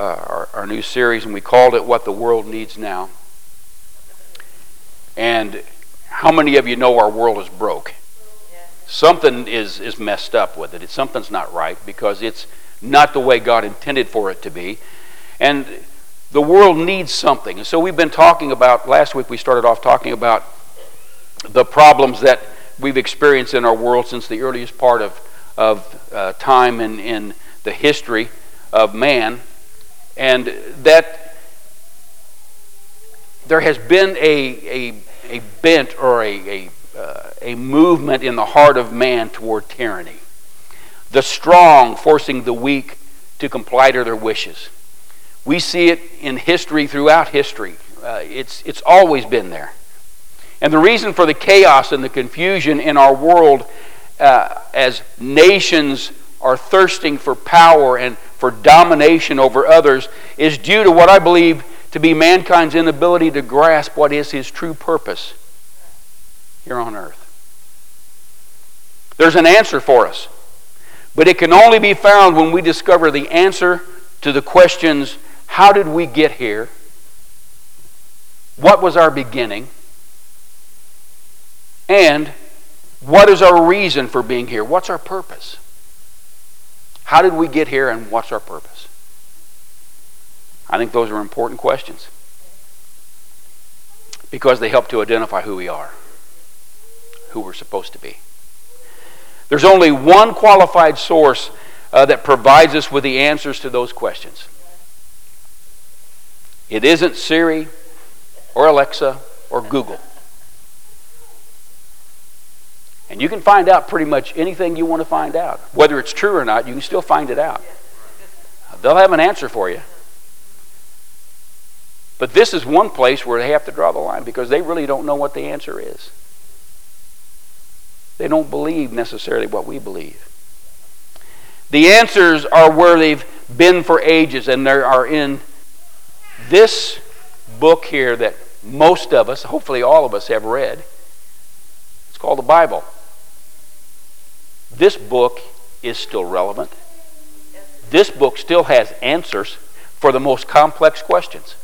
uh, our, our new series, and we called it "What the World Needs Now." And how many of you know our world is broke? Something is is messed up with it. It's, something's not right because it's not the way God intended for it to be, and the world needs something. And so we've been talking about. Last week we started off talking about the problems that we've experienced in our world since the earliest part of of uh, time in in the history of man, and that there has been a, a, a bent or a, a, uh, a movement in the heart of man toward tyranny. The strong forcing the weak to comply to their wishes. We see it in history throughout history. Uh, it's, it's always been there. And the reason for the chaos and the confusion in our world uh, as nations are thirsting for power and for domination over others is due to what I believe to be mankind's inability to grasp what is his true purpose here on earth. There's an answer for us, but it can only be found when we discover the answer to the questions how did we get here? What was our beginning? And what is our reason for being here? What's our purpose? How did we get here and what's our purpose? I think those are important questions because they help to identify who we are, who we're supposed to be. There's only one qualified source uh, that provides us with the answers to those questions. It isn't Siri or Alexa or Google. And you can find out pretty much anything you want to find out. Whether it's true or not, you can still find it out. They'll have an answer for you. But this is one place where they have to draw the line because they really don't know what the answer is. They don't believe necessarily what we believe. The answers are where they've been for ages, and they are in this book here that most of us, hopefully all of us, have read. It's called the Bible. This book is still relevant. This book still has answers for the most complex questions.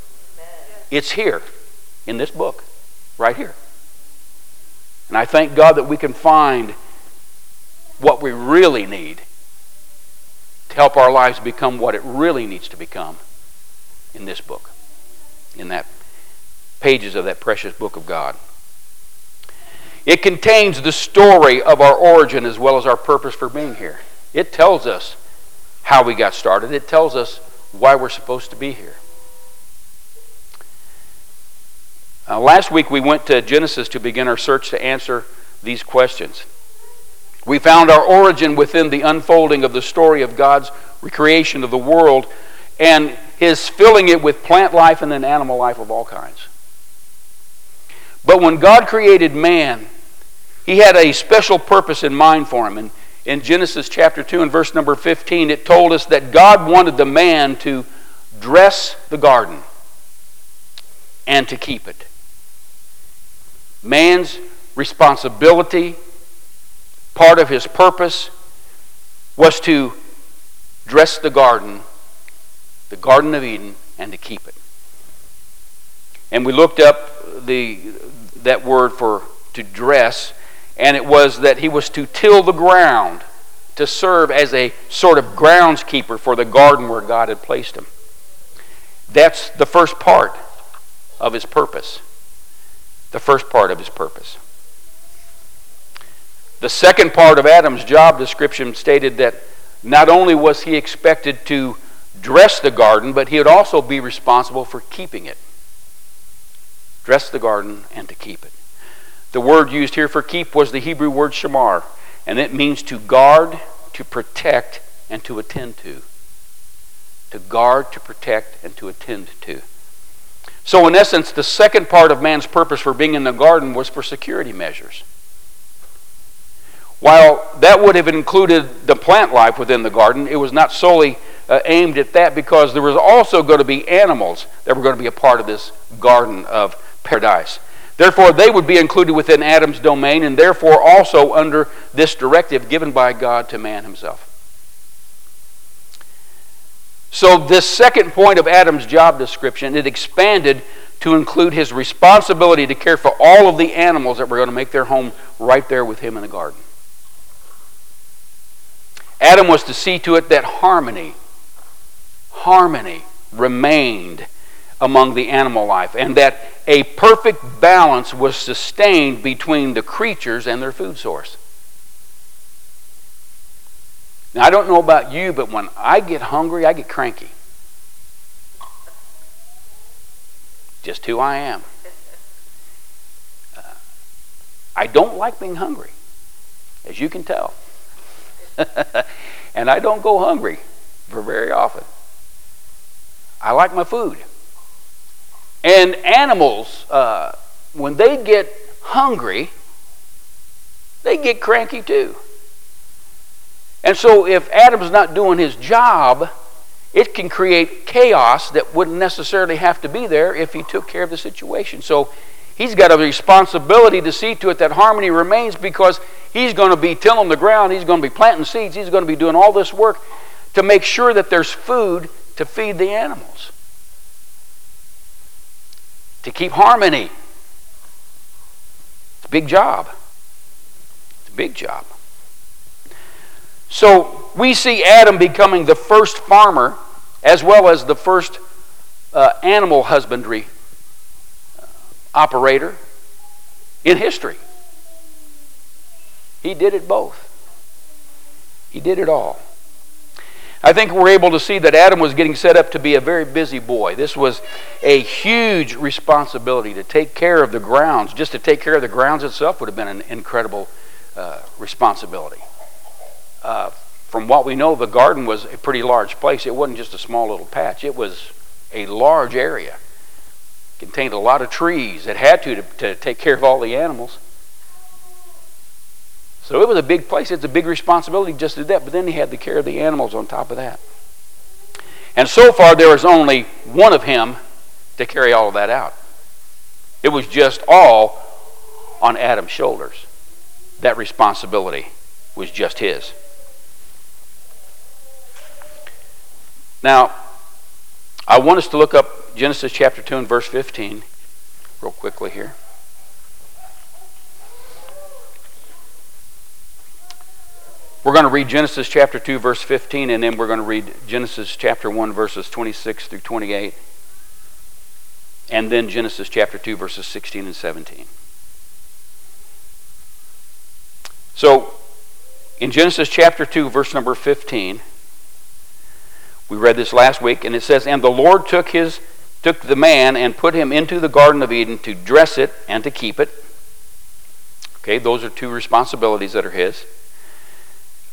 It's here in this book, right here. And I thank God that we can find what we really need to help our lives become what it really needs to become in this book, in that pages of that precious book of God. It contains the story of our origin as well as our purpose for being here. It tells us how we got started, it tells us why we're supposed to be here. Uh, last week we went to Genesis to begin our search to answer these questions. We found our origin within the unfolding of the story of God's recreation of the world and his filling it with plant life and then animal life of all kinds. But when God created man, he had a special purpose in mind for him. And in Genesis chapter 2 and verse number 15, it told us that God wanted the man to dress the garden and to keep it. Man's responsibility, part of his purpose, was to dress the garden, the Garden of Eden, and to keep it. And we looked up the, that word for to dress and it was that he was to till the ground to serve as a sort of groundskeeper for the garden where God had placed him. That's the first part of his purpose. The first part of his purpose. The second part of Adam's job description stated that not only was he expected to dress the garden, but he would also be responsible for keeping it. Dress the garden and to keep it. The word used here for keep was the Hebrew word shamar, and it means to guard, to protect, and to attend to. to guard, to protect, and to attend to. So, in essence, the second part of man's purpose for being in the garden was for security measures. While that would have included the plant life within the garden, it was not solely uh, aimed at that because there was also going to be animals that were going to be a part of this garden of paradise. Therefore, they would be included within Adam's domain and therefore also under this directive given by God to man himself. So, this second point of Adam's job description, it expanded to include his responsibility to care for all of the animals that were going to make their home right there with him in the garden. Adam was to see to it that harmony, harmony remained among the animal life and that a perfect balance was sustained between the creatures and their food source. Now, I don't know about you, but when I get hungry, I get cranky. Just who I am. Uh, I don't like being hungry, as you can tell. and I don't go hungry for very often. I like my food. And animals, uh, when they get hungry, they get cranky too. And so, if Adam's not doing his job, it can create chaos that wouldn't necessarily have to be there if he took care of the situation. So, he's got a responsibility to see to it that harmony remains because he's going to be tilling the ground, he's going to be planting seeds, he's going to be doing all this work to make sure that there's food to feed the animals, to keep harmony. It's a big job. It's a big job. So we see Adam becoming the first farmer as well as the first uh, animal husbandry uh, operator in history. He did it both. He did it all. I think we're able to see that Adam was getting set up to be a very busy boy. This was a huge responsibility to take care of the grounds. Just to take care of the grounds itself would have been an incredible uh, responsibility. Uh, from what we know, the garden was a pretty large place. It wasn't just a small little patch, it was a large area. It contained a lot of trees. It had to, to to take care of all the animals. So it was a big place. It's a big responsibility just to do that. But then he had the care of the animals on top of that. And so far, there was only one of him to carry all of that out. It was just all on Adam's shoulders. That responsibility was just his. Now, I want us to look up Genesis chapter 2 and verse 15 real quickly here. We're going to read Genesis chapter 2, verse 15, and then we're going to read Genesis chapter 1, verses 26 through 28, and then Genesis chapter 2, verses 16 and 17. So, in Genesis chapter 2, verse number 15, we read this last week, and it says, And the Lord took his took the man and put him into the Garden of Eden to dress it and to keep it. Okay, those are two responsibilities that are his.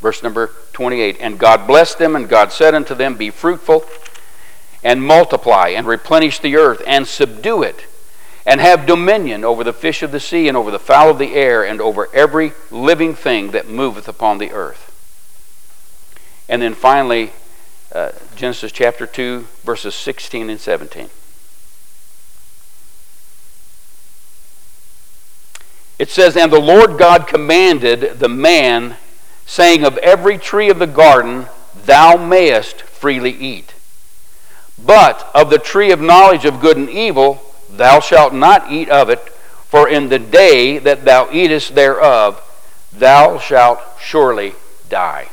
Verse number 28 And God blessed them, and God said unto them, Be fruitful, and multiply, and replenish the earth, and subdue it and have dominion over the fish of the sea, and over the fowl of the air, and over every living thing that moveth upon the earth. And then finally, uh, Genesis chapter 2, verses 16 and 17. It says, And the Lord God commanded the man, saying, Of every tree of the garden thou mayest freely eat. But of the tree of knowledge of good and evil Thou shalt not eat of it, for in the day that thou eatest thereof, thou shalt surely die.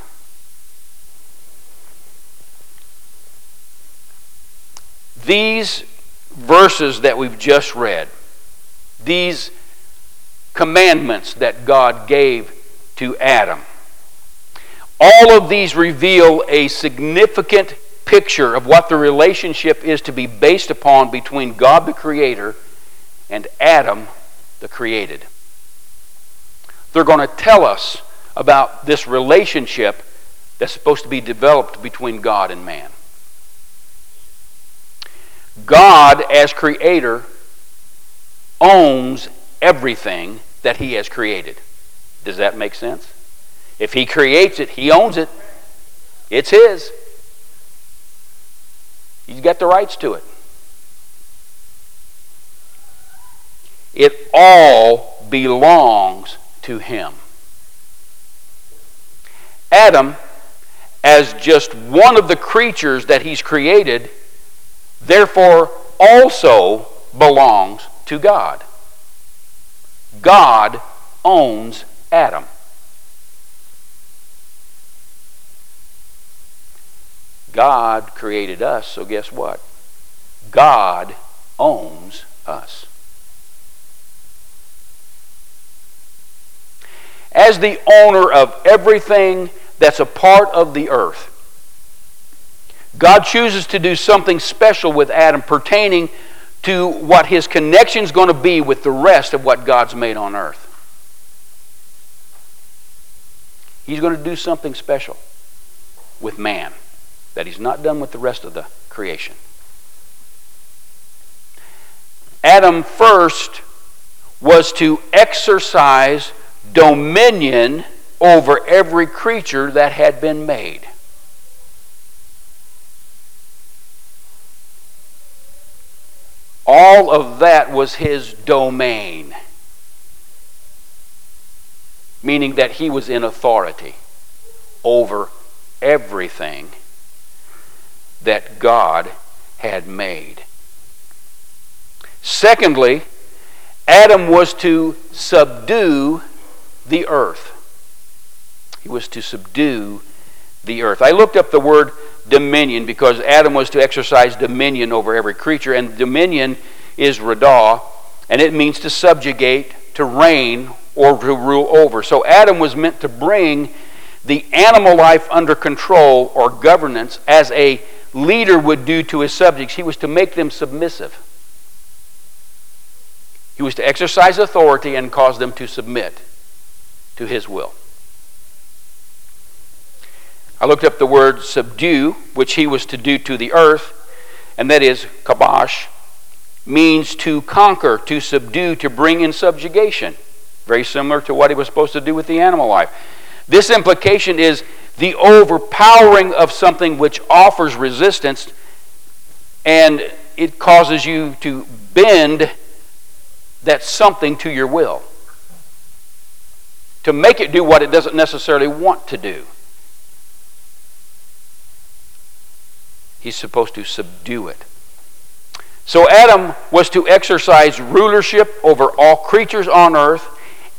These verses that we've just read, these commandments that God gave to Adam, all of these reveal a significant picture of what the relationship is to be based upon between God the Creator and Adam the created. They're going to tell us about this relationship that's supposed to be developed between God and man. God, as creator, owns everything that he has created. Does that make sense? If he creates it, he owns it. It's his. He's got the rights to it. It all belongs to him. Adam, as just one of the creatures that he's created, therefore also belongs to God. God owns Adam. God created us, so guess what? God owns us. As the owner of everything that's a part of the earth, God chooses to do something special with Adam pertaining to what his connection is going to be with the rest of what God's made on earth. He's going to do something special with man that he's not done with the rest of the creation. Adam first was to exercise dominion over every creature that had been made. All of that was his domain, meaning that he was in authority over everything that God had made. Secondly, Adam was to subdue the earth. He was to subdue the earth. I looked up the word dominion because Adam was to exercise dominion over every creature, and dominion is radah, and it means to subjugate, to reign, or to rule over. So Adam was meant to bring the animal life under control or governance as a leader would do to his subjects. He was to make them submissive. He was to exercise authority and cause them to submit to his will. I looked up the word subdue, which he was to do to the earth, and that is kabash, means to conquer, to subdue, to bring in subjugation. Very similar to what he was supposed to do with the animal life. This implication is the overpowering of something which offers resistance and it causes you to bend that something to your will. To make it do what it doesn't necessarily want to do. He's supposed to subdue it. So Adam was to exercise rulership over all creatures on earth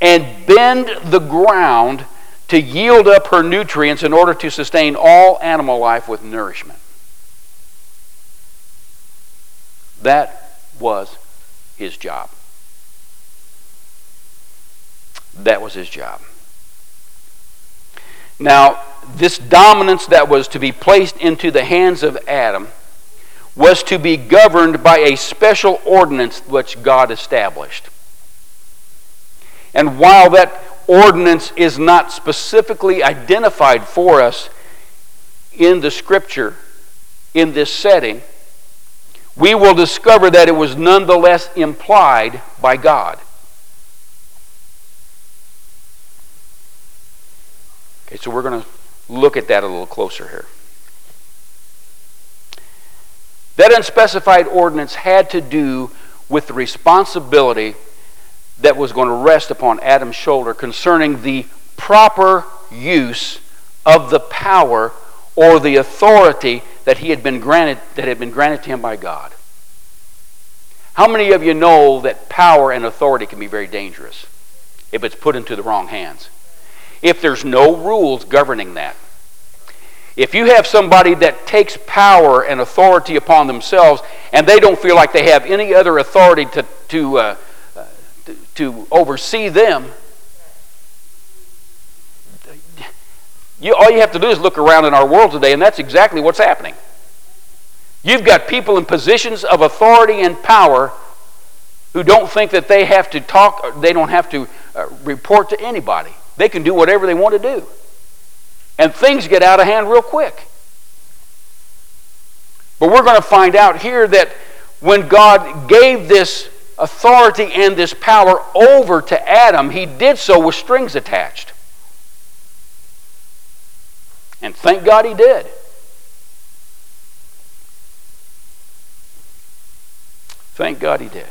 and bend the ground to yield up her nutrients in order to sustain all animal life with nourishment. That was his job. That was his job. Now, this dominance that was to be placed into the hands of Adam was to be governed by a special ordinance which God established. And while that ordinance is not specifically identified for us in the scripture in this setting, we will discover that it was nonetheless implied by God. Okay, so we're going to look at that a little closer here. That unspecified ordinance had to do with the responsibility that was going to rest upon Adam's shoulder concerning the proper use of the power or the authority that he had been granted that had been granted to him by God. How many of you know that power and authority can be very dangerous if it's put into the wrong hands? If there's no rules governing that. If you have somebody that takes power and authority upon themselves and they don't feel like they have any other authority to, to, uh, to, oversee them, you, all you have to do is look around in our world today, and that's exactly what's happening. You've got people in positions of authority and power who don't think that they have to talk, they don't have to uh, report to anybody. They can do whatever they want to do. And things get out of hand real quick. But we're going to find out here that when God gave this authority and this power over to Adam, he did so with strings attached. And thank God he did. Thank God he did.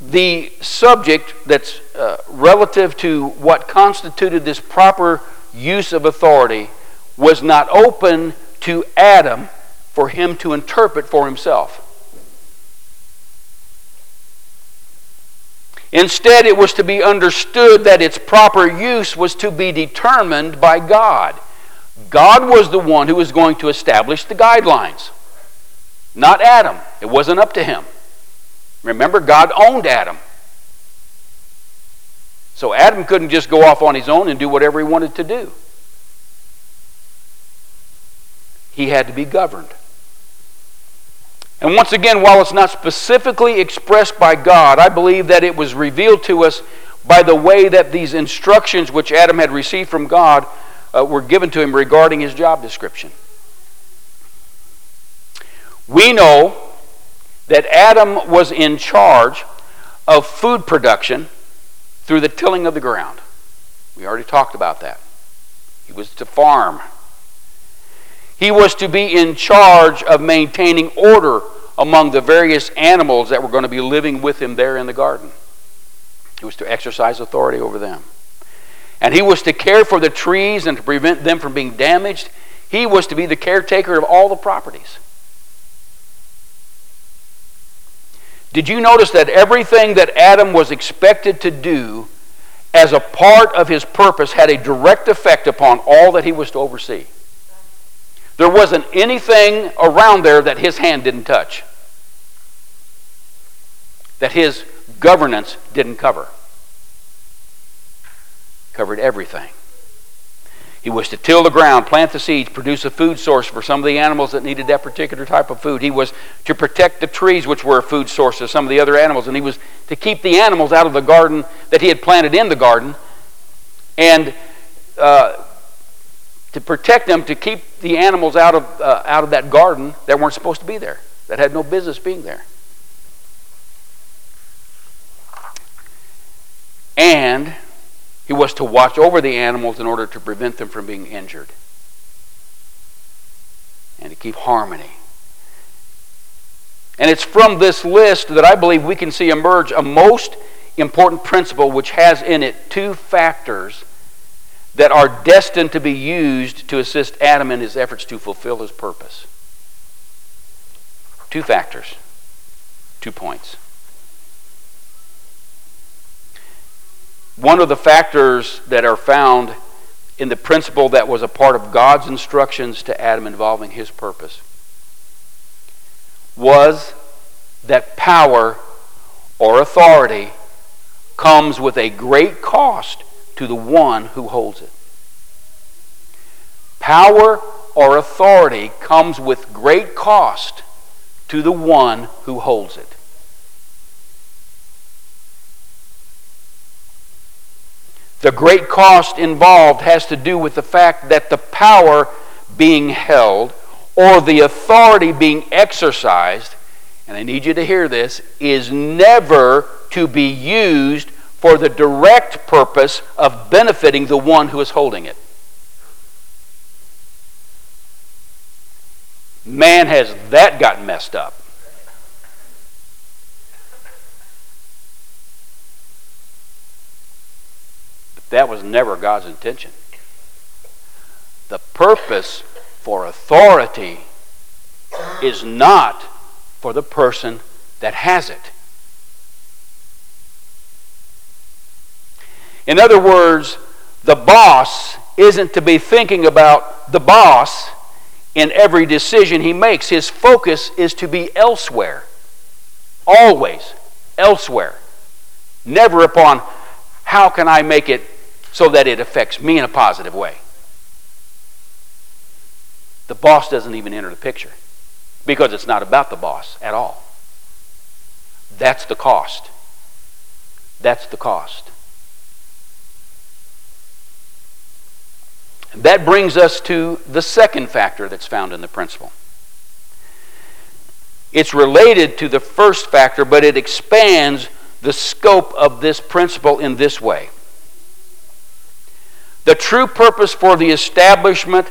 the subject that's uh, relative to what constituted this proper use of authority was not open to Adam for him to interpret for himself. Instead, it was to be understood that its proper use was to be determined by God. God was the one who was going to establish the guidelines, not Adam. It wasn't up to him. Remember, God owned Adam. So Adam couldn't just go off on his own and do whatever he wanted to do. He had to be governed. And once again, while it's not specifically expressed by God, I believe that it was revealed to us by the way that these instructions which Adam had received from God uh, were given to him regarding his job description. We know that Adam was in charge of food production through the tilling of the ground. We already talked about that. He was to farm. He was to be in charge of maintaining order among the various animals that were going to be living with him there in the garden. He was to exercise authority over them. And he was to care for the trees and to prevent them from being damaged. He was to be the caretaker of all the properties. Did you notice that everything that Adam was expected to do as a part of his purpose had a direct effect upon all that he was to oversee? There wasn't anything around there that his hand didn't touch, that his governance didn't cover. Covered everything. He was to till the ground, plant the seeds, produce a food source for some of the animals that needed that particular type of food. He was to protect the trees, which were a food source of some of the other animals. And he was to keep the animals out of the garden that he had planted in the garden. And uh, to protect them, to keep the animals out of, uh, out of that garden that weren't supposed to be there, that had no business being there. And he was to watch over the animals in order to prevent them from being injured and to keep harmony. And it's from this list that I believe we can see emerge a most important principle which has in it two factors that are destined to be used to assist Adam in his efforts to fulfill his purpose. Two factors, two points. One of the factors that are found in the principle that was a part of God's instructions to Adam involving his purpose was that power or authority comes with a great cost to the one who holds it. Power or authority comes with great cost to the one who holds it. The great cost involved has to do with the fact that the power being held or the authority being exercised, and I need you to hear this, is never to be used for the direct purpose of benefiting the one who is holding it. Man, has that gotten messed up. But that was never God's intention. The purpose for authority is not for the person that has it. In other words, the boss isn't to be thinking about the boss in every decision he makes. His focus is to be elsewhere. Always elsewhere. Never upon how can I make it so that it affects me in a positive way. The boss doesn't even enter the picture because it's not about the boss at all. That's the cost. That's the cost. That brings us to the second factor that's found in the principle. It's related to the first factor, but it expands the scope of this principle in this way. The true purpose for the establishment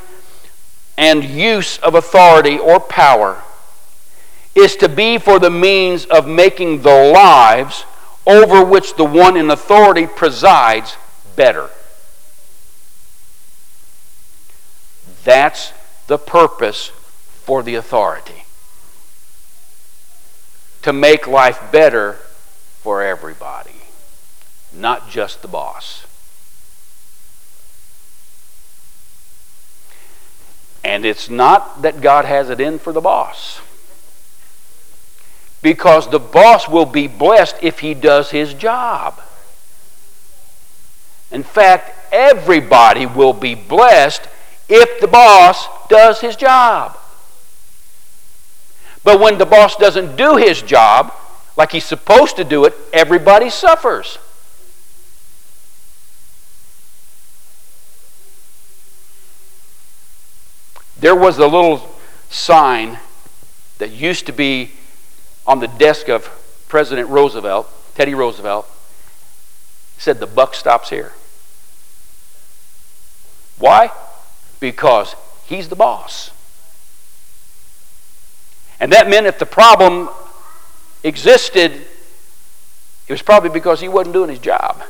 and use of authority or power is to be for the means of making the lives over which the one in authority presides better. That's the purpose for the authority. To make life better for everybody, not just the boss. And it's not that God has it in for the boss. Because the boss will be blessed if he does his job. In fact, everybody will be blessed if the boss does his job. But when the boss doesn't do his job like he's supposed to do it, everybody suffers. There was a little sign that used to be on the desk of President Roosevelt, Teddy Roosevelt, said the buck stops here. Why? Because he's the boss. And that meant if the problem existed, it was probably because he wasn't doing his job.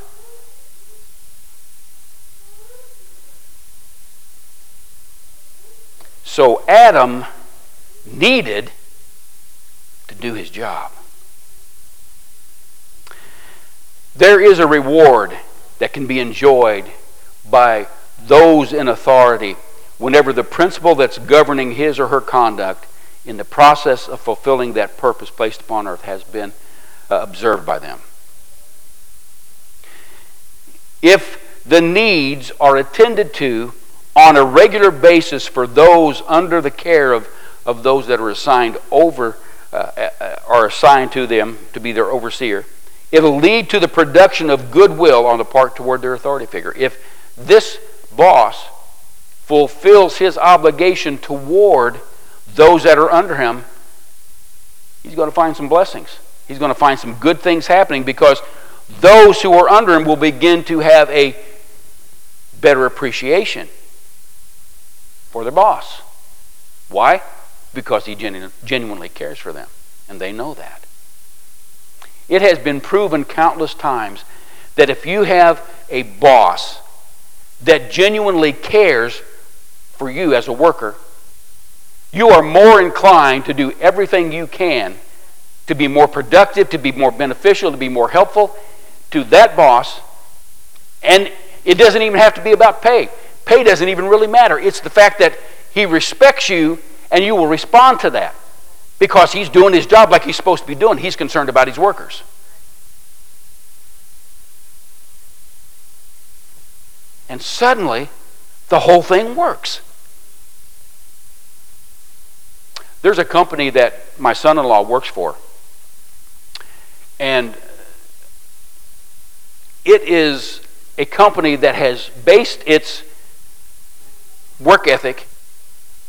So Adam needed to do his job. There is a reward that can be enjoyed by those in authority whenever the principle that's governing his or her conduct in the process of fulfilling that purpose placed upon earth has been uh, observed by them. If the needs are attended to on a regular basis for those under the care of, of those that are assigned over uh, uh, are assigned to them to be their overseer, it'll lead to the production of goodwill on the part toward their authority figure. If this boss fulfills his obligation toward those that are under him, he's going to find some blessings. He's going to find some good things happening because those who are under him will begin to have a better appreciation for their boss. Why? Because he genu- genuinely cares for them, and they know that. It has been proven countless times that if you have a boss that genuinely cares for you as a worker, you are more inclined to do everything you can to be more productive, to be more beneficial, to be more helpful to that boss. And it doesn't even have to be about pay. Pay doesn't even really matter. It's the fact that he respects you and you will respond to that because he's doing his job like he's supposed to be doing. He's concerned about his workers. And suddenly, the whole thing works. There's a company that my son in law works for, and it is a company that has based its work ethic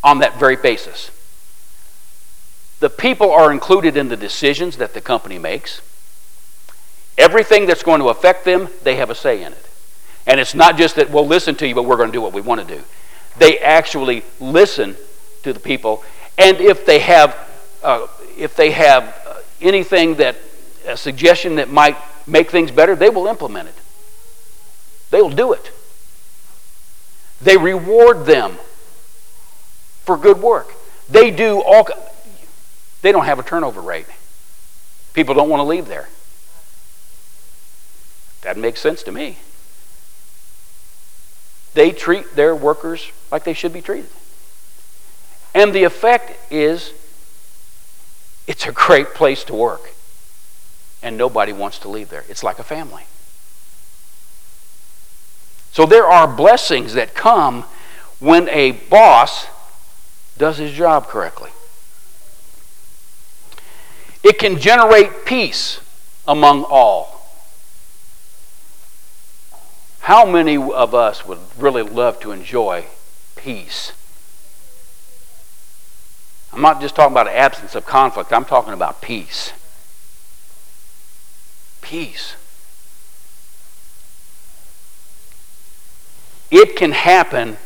on that very basis. The people are included in the decisions that the company makes. Everything that's going to affect them, they have a say in it. And it's not just that we'll listen to you, but we're going to do what we want to do. They actually listen to the people, and if they have, uh, if they have uh, anything that a suggestion that might make things better, they will implement it. They will do it. They reward them for good work. They do all. They don't have a turnover rate. People don't want to leave there. That makes sense to me. They treat their workers like they should be treated. And the effect is it's a great place to work. And nobody wants to leave there. It's like a family. So there are blessings that come when a boss does his job correctly. It can generate peace among all. How many of us would really love to enjoy peace? I'm not just talking about absence of conflict, I'm talking about peace. Peace. It can happen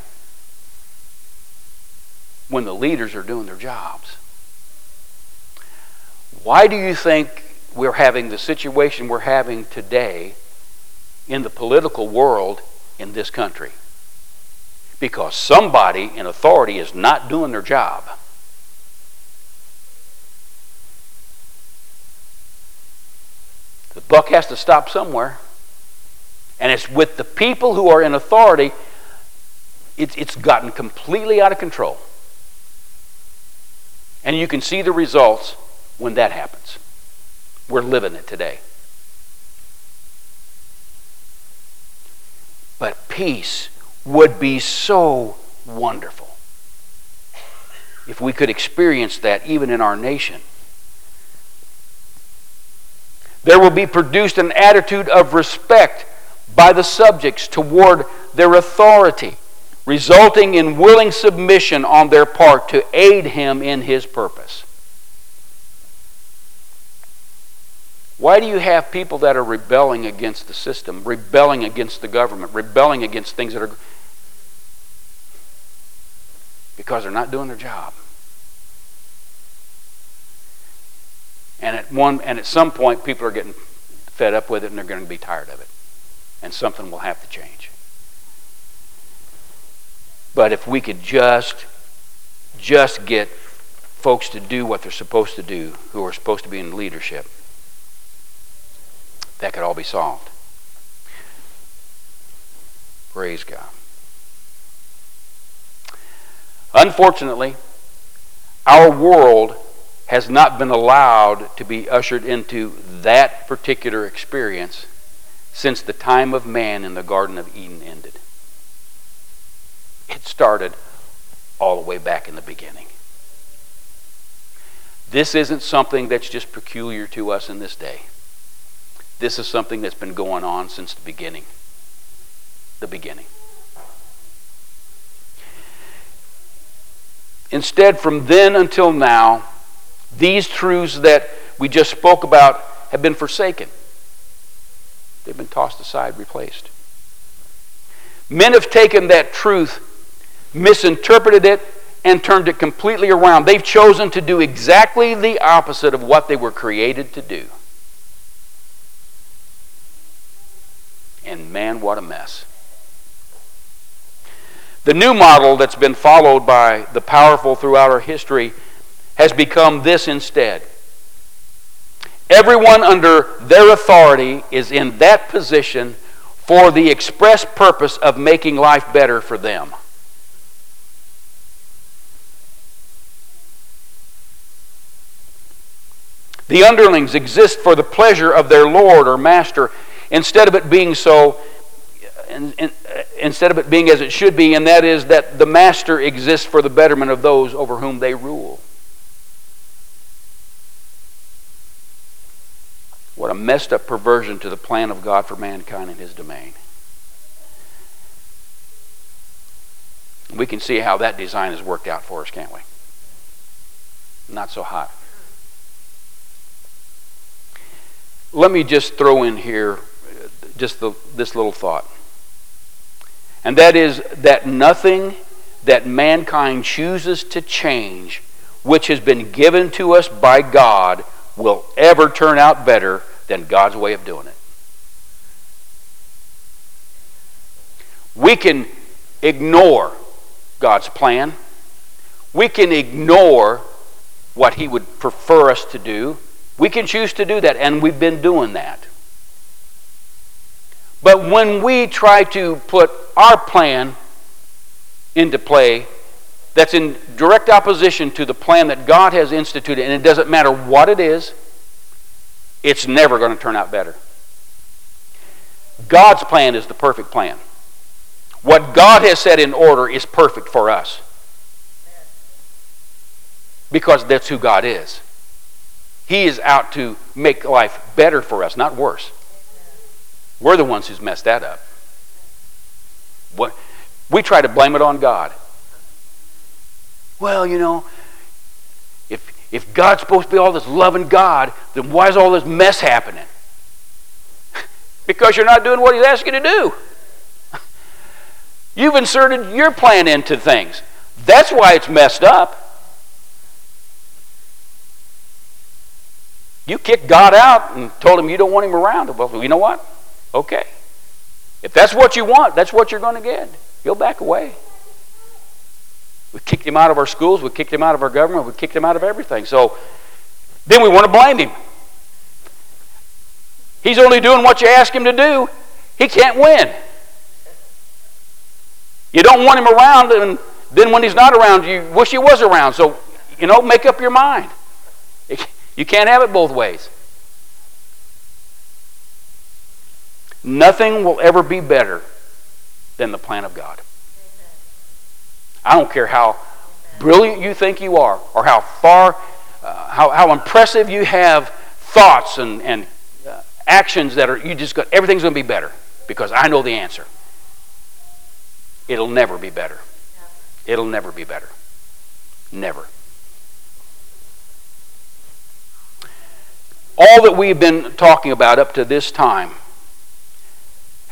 when the leaders are doing their jobs. Why do you think we're having the situation we're having today in the political world in this country? Because somebody in authority is not doing their job. The buck has to stop somewhere. And it's with the people who are in authority, it's, it's gotten completely out of control. And you can see the results when that happens. We're living it today. But peace would be so wonderful if we could experience that even in our nation. There will be produced an attitude of respect by the subjects toward their authority, resulting in willing submission on their part to aid him in his purpose. Why do you have people that are rebelling against the system, rebelling against the government, rebelling against things that are. Because they're not doing their job. And at, one, and at some point, people are getting fed up with it and they're going to be tired of it and something will have to change. But if we could just just get folks to do what they're supposed to do, who are supposed to be in leadership, that could all be solved. Praise God. Unfortunately, our world has not been allowed to be ushered into that particular experience since the time of man in the Garden of Eden ended. It started all the way back in the beginning. This isn't something that's just peculiar to us in this day. This is something that's been going on since the beginning. The beginning. Instead, from then until now, these truths that we just spoke about have been forsaken. They've been tossed aside, replaced. Men have taken that truth, misinterpreted it, and turned it completely around. They've chosen to do exactly the opposite of what they were created to do. And man, what a mess. The new model that's been followed by the powerful throughout our history has become this instead Everyone under their authority is in that position for the express purpose of making life better for them. The underlings exist for the pleasure of their Lord or Master instead of it being so, instead of it being as it should be, and that is that the Master exists for the betterment of those over whom they rule. What a messed up perversion to the plan of God for mankind and his domain. We can see how that design has worked out for us, can't we? Not so hot. Let me just throw in here just the, this little thought. And that is that nothing that mankind chooses to change, which has been given to us by God, will ever turn out better than God's way of doing it. We can ignore God's plan. We can ignore what He would prefer us to do. We can choose to do that, and we've been doing that. But when we try to put our plan into play that's in direct opposition to the plan that God has instituted, and it doesn't matter what it is, it's never going to turn out better. God's plan is the perfect plan. What God has set in order is perfect for us. Because that's who God is. He is out to make life better for us, not worse. We're the ones who's messed that up. What, we try to blame it on God. Well, you know, if, if God's supposed to be all this loving God, then why is all this mess happening? because you're not doing what He's asking you to do. You've inserted your plan into things. That's why it's messed up. You kicked God out and told him you don't want him around. Well, you know what? Okay. If that's what you want, that's what you're going to get. You'll back away. We kicked him out of our schools. We kicked him out of our government. We kicked him out of everything. So then we want to blame him. He's only doing what you ask him to do. He can't win. You don't want him around, and then when he's not around, you wish he was around. So, you know, make up your mind. You can't have it both ways. Nothing will ever be better than the plan of God. I don't care how brilliant you think you are or how far, uh, how, how impressive you have thoughts and, and uh, actions that are, you just got, everything's going to be better because I know the answer. It'll never be better. It'll never be better. Never. All that we've been talking about up to this time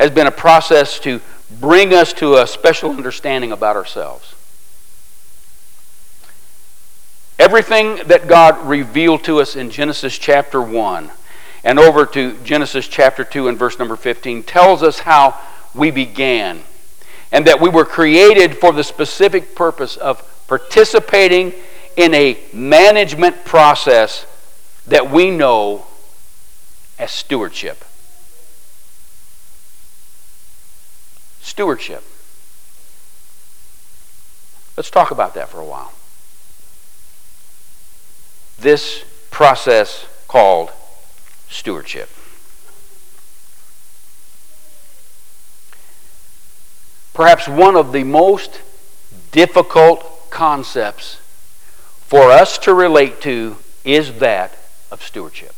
has been a process to bring us to a special understanding about ourselves. Everything that God revealed to us in Genesis chapter 1 and over to Genesis chapter 2 and verse number 15 tells us how we began and that we were created for the specific purpose of participating in a management process that we know as stewardship. Stewardship. Let's talk about that for a while. This process called stewardship. Perhaps one of the most difficult concepts for us to relate to is that of stewardship.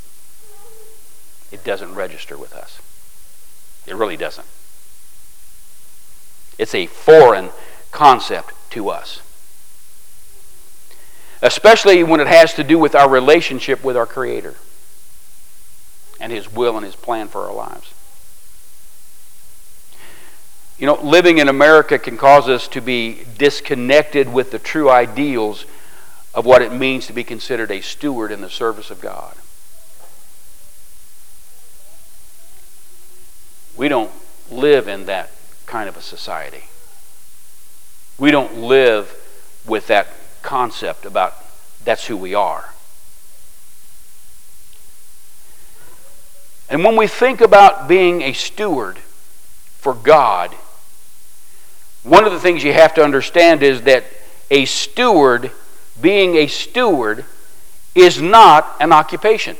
It doesn't register with us. It really doesn't. It's a foreign concept to us. Especially when it has to do with our relationship with our Creator and His will and His plan for our lives. You know, living in America can cause us to be disconnected with the true ideals of what it means to be considered a steward in the service of God. We don't live in that kind of a society. We don't live with that concept about that's who we are. And when we think about being a steward for God, one of the things you have to understand is that a steward being a steward is not an occupation.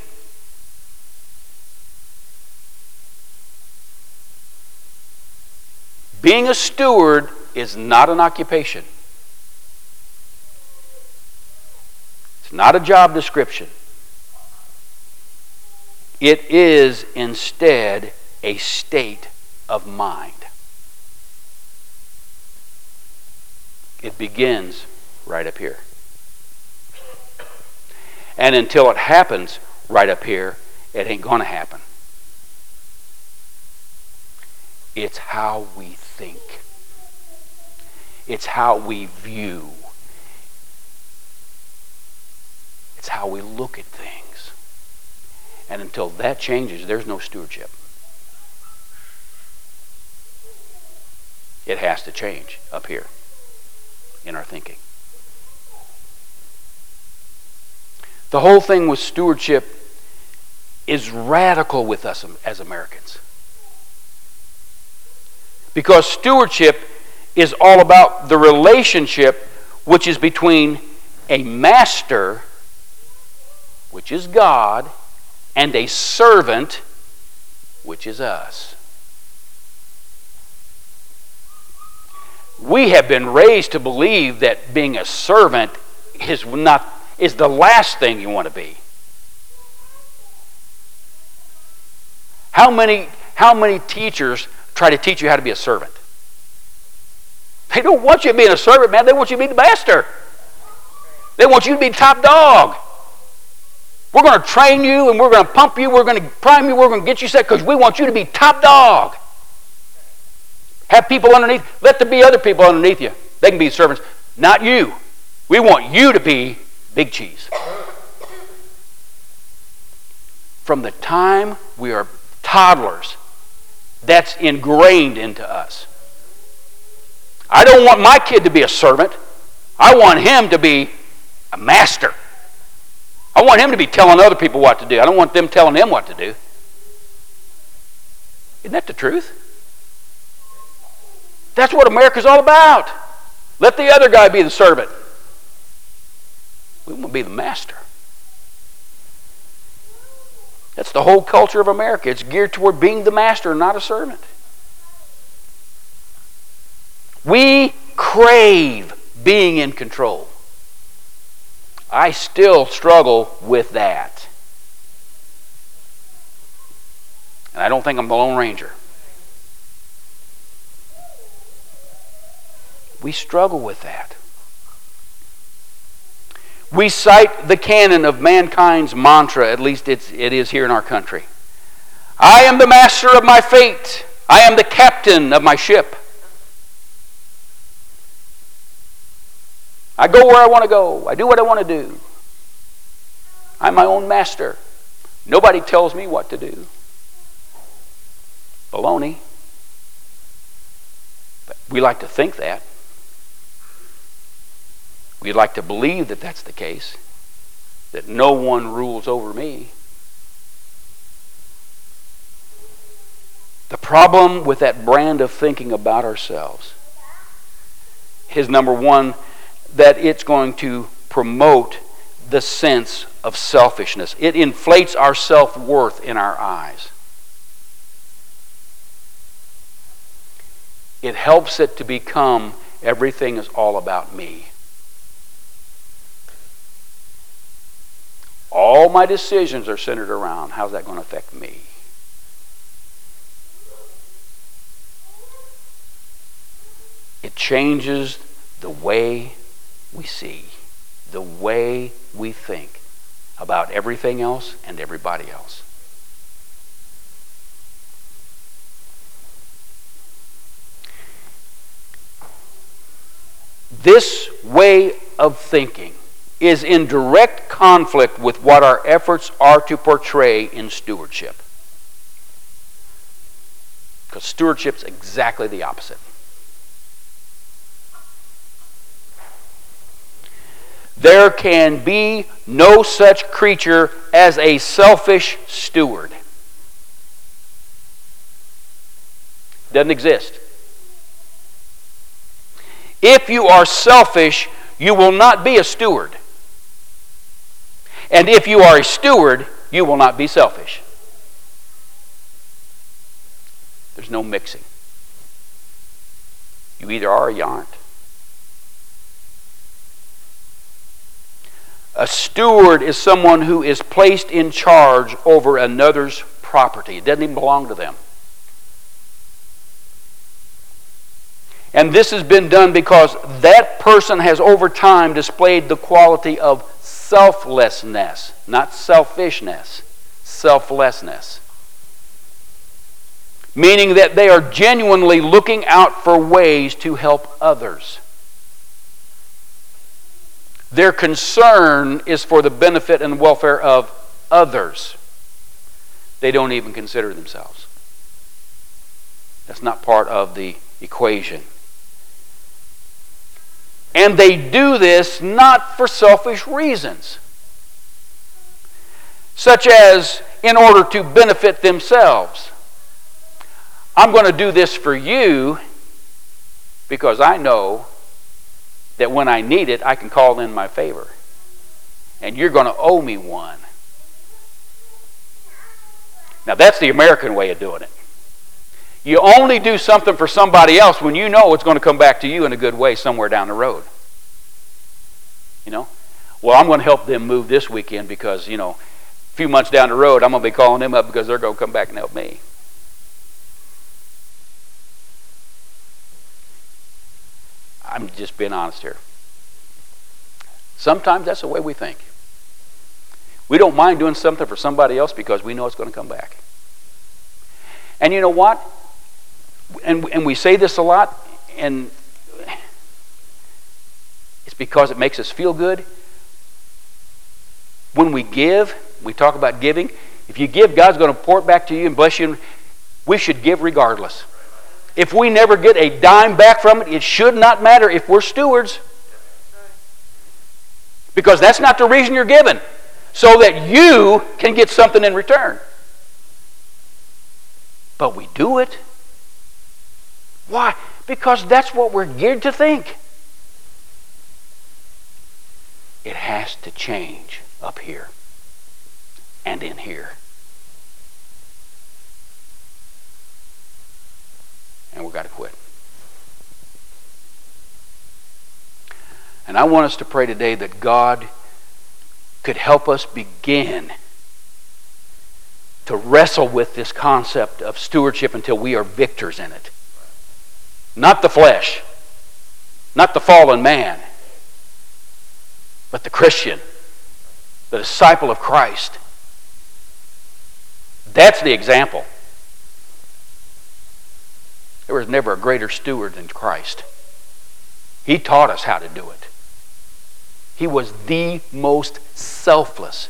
Being a steward is not an occupation. It's not a job description. It is instead a state of mind. It begins right up here. And until it happens right up here, it ain't going to happen. It's how we think, it's how we view, it's how we look at things. And until that changes, there's no stewardship. It has to change up here in our thinking. The whole thing with stewardship is radical with us as Americans. Because stewardship is all about the relationship which is between a master, which is God, and a servant, which is us. We have been raised to believe that being a servant is not is the last thing you want to be. How many how many teachers try to teach you how to be a servant? They don't want you to be a servant, man. They want you to be the master. They want you to be top dog. We're going to train you and we're going to pump you. We're going to prime you. We're going to get you set because we want you to be top dog. Have people underneath. Let there be other people underneath you. They can be servants, not you. We want you to be big cheese. From the time we are toddlers, that's ingrained into us. I don't want my kid to be a servant. I want him to be a master. I want him to be telling other people what to do. I don't want them telling him what to do. Isn't that the truth? That's what America's all about. Let the other guy be the servant. We want to be the master. That's the whole culture of America. It's geared toward being the master not a servant. We crave being in control. I still struggle with that. And I don't think I'm the Lone Ranger. We struggle with that. We cite the canon of mankind's mantra, at least it's, it is here in our country. I am the master of my fate. I am the captain of my ship. I go where I want to go. I do what I want to do. I'm my own master. Nobody tells me what to do. Baloney. We like to think that. We'd like to believe that that's the case, that no one rules over me. The problem with that brand of thinking about ourselves is number one, that it's going to promote the sense of selfishness. It inflates our self worth in our eyes. It helps it to become everything is all about me. All my decisions are centered around how's that going to affect me? It changes the way we see, the way we think about everything else and everybody else. This way of thinking is in direct conflict with what our efforts are to portray in stewardship. Because stewardship's exactly the opposite. There can be no such creature as a selfish steward. Doesn't exist. If you are selfish, you will not be a steward. And if you are a steward, you will not be selfish. There's no mixing. You either are or you aren't. A steward is someone who is placed in charge over another's property. It doesn't even belong to them. And this has been done because that person has over time displayed the quality of selflessness, not selfishness, selflessness. Meaning that they are genuinely looking out for ways to help others. Their concern is for the benefit and welfare of others. They don't even consider themselves. That's not part of the equation. And they do this not for selfish reasons, such as in order to benefit themselves. I'm going to do this for you because I know that when I need it, I can call in my favor. And you're going to owe me one. Now, that's the American way of doing it. You only do something for somebody else when you know it's going to come back to you in a good way somewhere down the road. You know? Well, I'm going to help them move this weekend because, you know, a few months down the road, I'm going to be calling them up because they're going to come back and help me. I'm just being honest here. Sometimes that's the way we think. We don't mind doing something for somebody else because we know it's going to come back. And you know what? And, and we say this a lot, and it's because it makes us feel good. When we give, we talk about giving. If you give, God's going to pour it back to you and bless you. We should give regardless. If we never get a dime back from it, it should not matter if we're stewards. Because that's not the reason you're given, So that you can get something in return. But we do it. Why? Because that's what we're geared to think. It has to change up here and in here. And we've got to quit. And I want us to pray today that God could help us begin to wrestle with this concept of stewardship until we are victors in it. Not the flesh, not the fallen man, but the Christian, the disciple of Christ. That's the example. There was never a greater steward than Christ. He taught us how to do it. He was the most selfless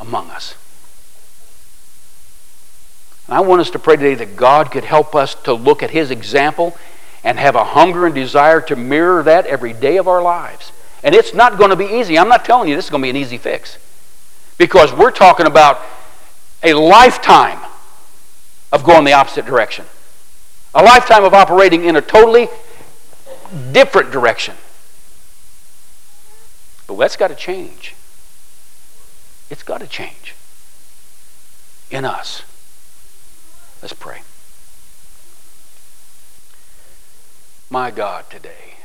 among us. And I want us to pray today that God could help us to look at His example and have a hunger and desire to mirror that every day of our lives. And it's not going to be easy. I'm not telling you this is going to be an easy fix. Because we're talking about a lifetime of going the opposite direction, a lifetime of operating in a totally different direction. But that's got to change. It's got to change in us. Let's pray. My God, today.